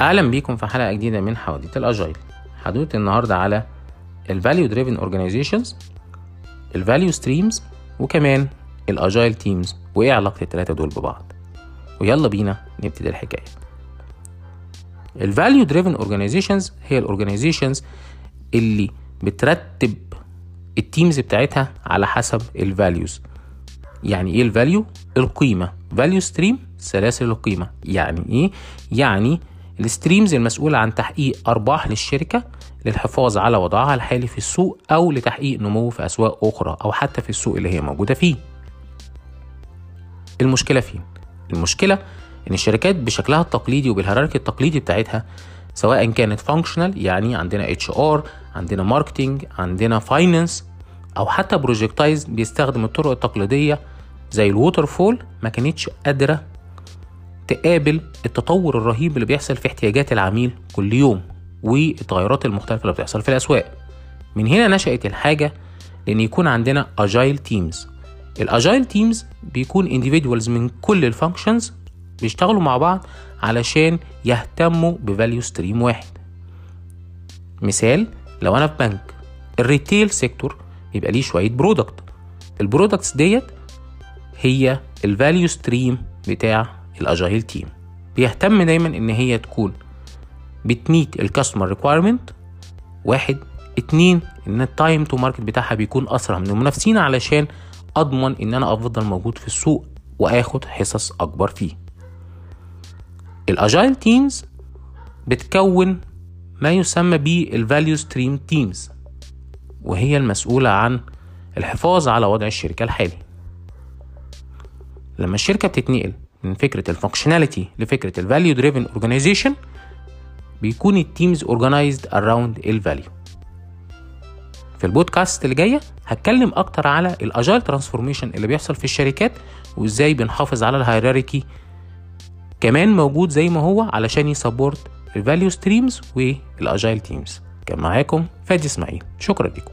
أهلا بيكم في حلقة جديدة من حواديت ال agile. حدوتة النهارده على ال value driven organizations ال value streams وكمان ال agile teams وإيه علاقة الثلاثه دول ببعض. ويلا بينا نبتدي الحكاية. ال value driven organizations هي ال organizations اللي بترتب ال teams بتاعتها على حسب ال values يعني إيه ال value القيمة. value stream سلاسل القيمة. يعني إيه؟ يعني ال streams المسؤولة عن تحقيق أرباح للشركة للحفاظ على وضعها الحالي في السوق أو لتحقيق نمو في أسواق أخرى أو حتى في السوق اللي هي موجودة فيه المشكلة فين؟ المشكلة إن الشركات بشكلها التقليدي وبال hierarchy التقليدي بتاعتها سواء كانت functional يعني عندنا HR عندنا marketing عندنا finance أو حتى projectized بيستخدم الطرق التقليدية زي ال waterfall ما كانتش قادرة تقابل التطور الرهيب اللي بيحصل في احتياجات العميل كل يوم والتغيرات المختلفة اللي بتحصل في الأسواق. من هنا نشأت الحاجة لأن يكون عندنا agile teams ال agile teams بيكون individuals من كل ال functions بيشتغلوا مع بعض علشان يهتموا ب value stream واحد. مثال لو أنا في بنك ال retail sector بيبقى ليه شوية product ال products ديت هي ال value stream بتاع ال agile team بيهتم دايما إن هي تكون بت meet ال customer requirement واحد. اتنين إن ال time to market بتاعها بيكون أسرع من المنافسين علشان أضمن إن أنا أفضل موجود في السوق وآخد حصص أكبر فيه. ال agile teams بتكون ما يسمى بال value stream teams وهي المسؤولة عن الحفاظ على وضع الشركة الحالي. لما الشركة بتتنقل من فكرة ال functionality لفكرة ال value driven organization بيكون ال teams organized around ال value في البودكاست اللي جاية هتكلم أكتر على ال agile transformation اللي بيحصل في الشركات وإزاي بنحافظ على ال hierarchy كمان موجود زي ما هو علشان ي support ال value streams وال Agile teams كان معاكم فادي إسماعيل. شكرا لكم.